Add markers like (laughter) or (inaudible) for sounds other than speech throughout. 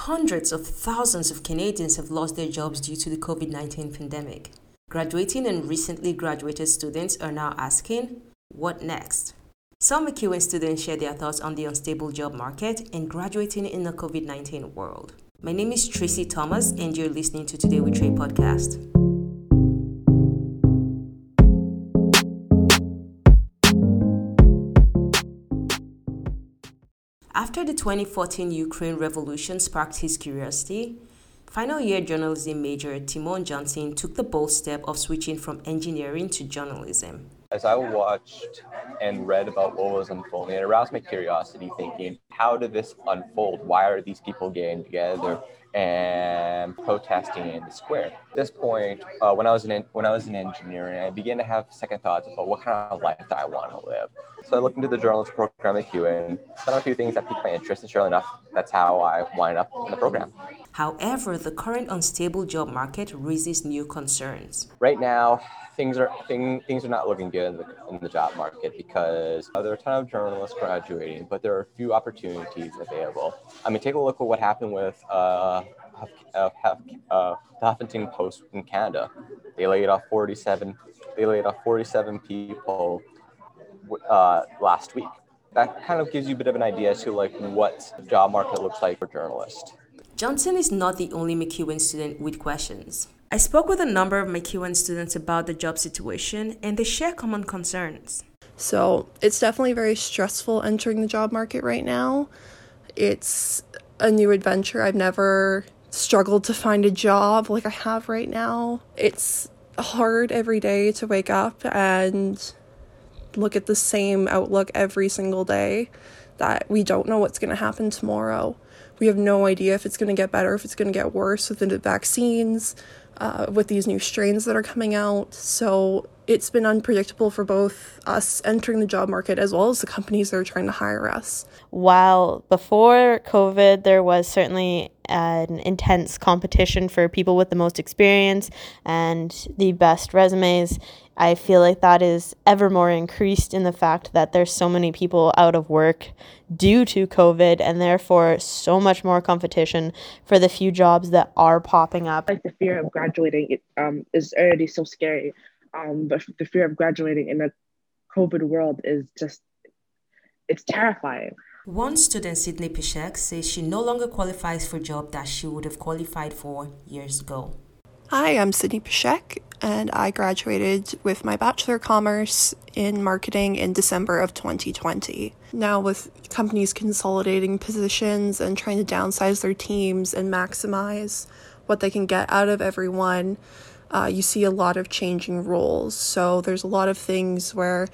Hundreds of thousands of Canadians have lost their jobs due to the COVID 19 pandemic. Graduating and recently graduated students are now asking, what next? Some MacEwan students share their thoughts on the unstable job market and graduating in the COVID 19 world. My name is Tracy Thomas, and you're listening to Today with Trey podcast. After the 2014 Ukraine revolution sparked his curiosity, final year journalism major Timon Johnson took the bold step of switching from engineering to journalism. As I watched and read about what was unfolding, it aroused my curiosity, thinking, how did this unfold? Why are these people getting together and protesting in the square? At this point, uh, when I was in when I was in engineering, I began to have second thoughts about what kind of life I want to live. So I looked into the journalism program at CUN, found a few things that piqued my interest, and sure enough, that's how I wind up in the program. However, the current unstable job market raises new concerns. Right now, things are thing, things are not looking good in the, in the job market because uh, there are a ton of journalists graduating, but there are few opportunities available. I mean, take a look at what happened with uh, uh, uh, the Huffington Post in Canada. They laid off 47. They laid off 47 people uh, last week. That kind of gives you a bit of an idea as to like what the job market looks like for journalists. Johnson is not the only MacEwan student with questions. I spoke with a number of MacEwan students about the job situation, and they share common concerns. So it's definitely very stressful entering the job market right now. It's a new adventure. I've never struggled to find a job like I have right now. It's hard every day to wake up and look at the same outlook every single day that we don't know what's going to happen tomorrow. We have no idea if it's going to get better, if it's going to get worse with the vaccines uh, with these new strains that are coming out. So it's been unpredictable for both us entering the job market as well as the companies that are trying to hire us. While before COVID, there was certainly an intense competition for people with the most experience and the best resumes. I feel like that is ever more increased in the fact that there's so many people out of work due to COVID and therefore so much more competition for the few jobs that are popping up. Like the fear of graduating um, is already so scary, um, but the fear of graduating in a COVID world is just, it's terrifying. One student, Sydney Pshyk, says she no longer qualifies for a job that she would have qualified for years ago. Hi, I'm Sydney Pshyk, and I graduated with my Bachelor of Commerce in Marketing in December of 2020. Now, with companies consolidating positions and trying to downsize their teams and maximize what they can get out of everyone, uh, you see a lot of changing roles. So, there's a lot of things where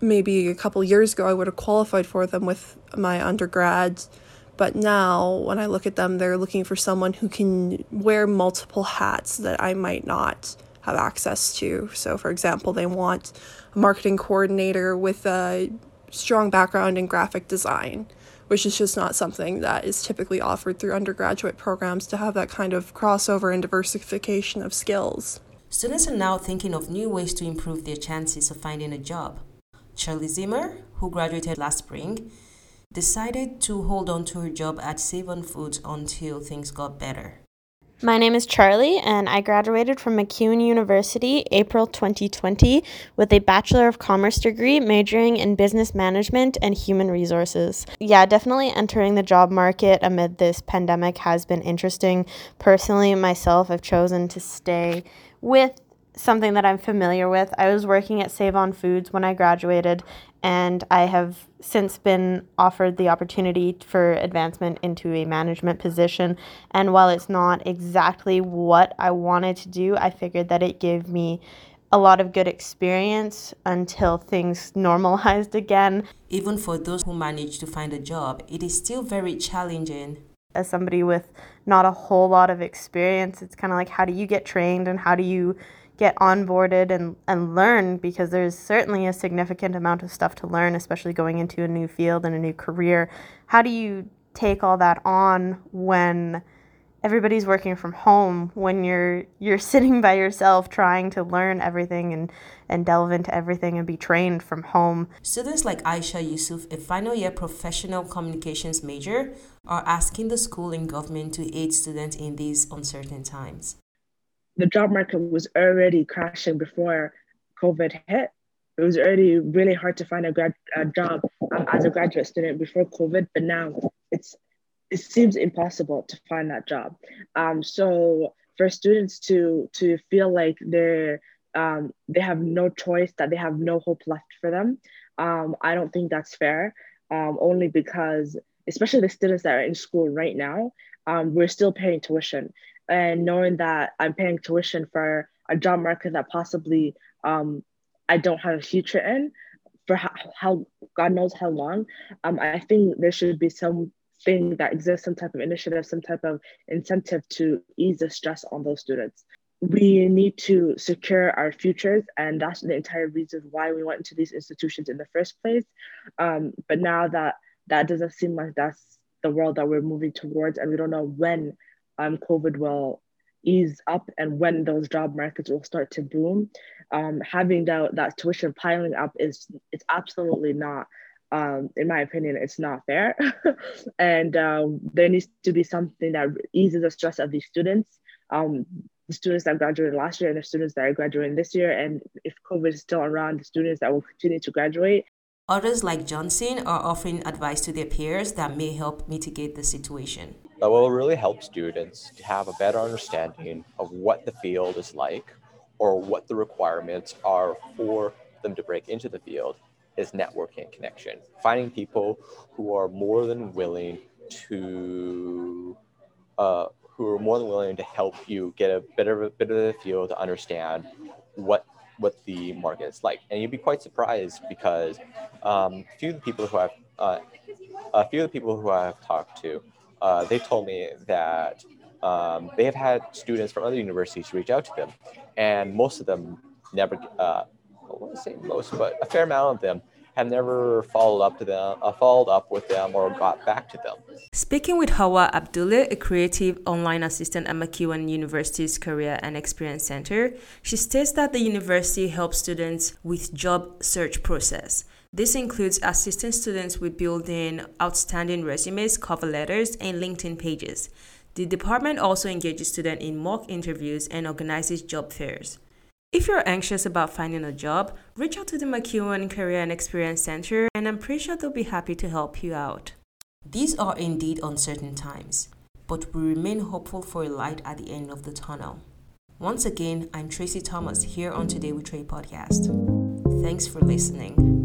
maybe a couple years ago I would have qualified for them with my undergrads. but now, when I look at them, they're looking for someone who can wear multiple hats that I might not have access to. So, for example, they want a marketing coordinator with a strong background in graphic design, which is just not something that is typically offered through undergraduate programs to have that kind of crossover and diversification of skills. Students are now thinking of new ways to improve their chances of finding a job. Charlie Zimmer, who graduated last spring, decided to hold on to her job at Save On Foods until things got better. My name is Charlie, and I graduated from MacEwan University April 2020 with a Bachelor of Commerce degree majoring in business management and human resources. Yeah, definitely entering the job market amid this pandemic has been interesting. Personally, myself, I've chosen to stay with something that I'm familiar with. I was working at Save On Foods when I graduated, and I have since been offered the opportunity for advancement into a management position. And while it's not exactly what I wanted to do, I figured that it gave me a lot of good experience until things (laughs) normalized again. Even for those who manage to find a job, it is still very challenging. As somebody with not a whole lot of experience, it's kind of like how do you get trained and how do you get onboarded and, and learn because there's certainly a significant amount of stuff to learn, especially going into a new field and a new career. How do you take all that on when everybody's working from home when you're you're (laughs) sitting by yourself trying to learn everything and and delve into everything and be trained from home. Students like Aisha Yusuf, a final year professional communications major, are asking the school and government to aid students in these uncertain times. The job market was already crashing before COVID hit. It was already really hard to find a, grad, a job um, as a graduate student before COVID, but now it's it seems impossible to find that job. Um, so for students to to feel like they're um, they have no choice, that they have no hope left for them, um, I don't think that's fair. Um, only because, especially the students that are in school right now, um, we're still paying tuition, and knowing that I'm paying tuition for a job market that possibly um, I don't have a future in for how, how God knows how long. Um, I think there should be some thing that exists, some type of initiative, some type of incentive to ease the stress on those students. We need to secure our futures, and that's the entire reason why we went into these institutions in the first place. Um, but now that that doesn't seem like that's the world that we're moving towards, and we don't know when um, COVID will ease up and when those job markets will start to boom. Um, having that, that tuition piling up is it's absolutely not um, in my opinion, it's not fair. (laughs) and um, there needs to be something that eases the stress of these students, um, the students that graduated last year and the students that are graduating this year. And if COVID is still around, the students that will continue to graduate. Others, like Johnson, are offering advice to their peers that may help mitigate the situation. That will really help students to have a better understanding of what the field is like or what the requirements are for them to break into the field is networking connection, finding people who are more than willing to uh, who are more than willing to help you get a bit of a bit of the feel to understand what what the market is like, and you'd be quite surprised because um, a few of the people who I've uh, a few of the people who I've talked to, uh, they told me that um, they have had students from other universities reach out to them, and most of them never uh, I wouldn't say most, but a fair amount of them have never followed up to them, uh, followed up with them, or got back to them. Speaking with Hawa Abdullah, a creative online assistant at MacEwan University's Career and Experience Center, she states that the university helps students with job search process. This includes assisting students with building outstanding resumes, cover letters, and LinkedIn pages. The department also engages students in mock interviews and organizes job fairs. If you're anxious about finding a job, reach out to the MacEwan Career and Experience Center, and I'm pretty sure they'll be happy to help you out. These are indeed uncertain times, but we remain hopeful for a light at the end of the tunnel. Once again, I'm Tracy Thomas here on Today with Trey podcast. Thanks for listening.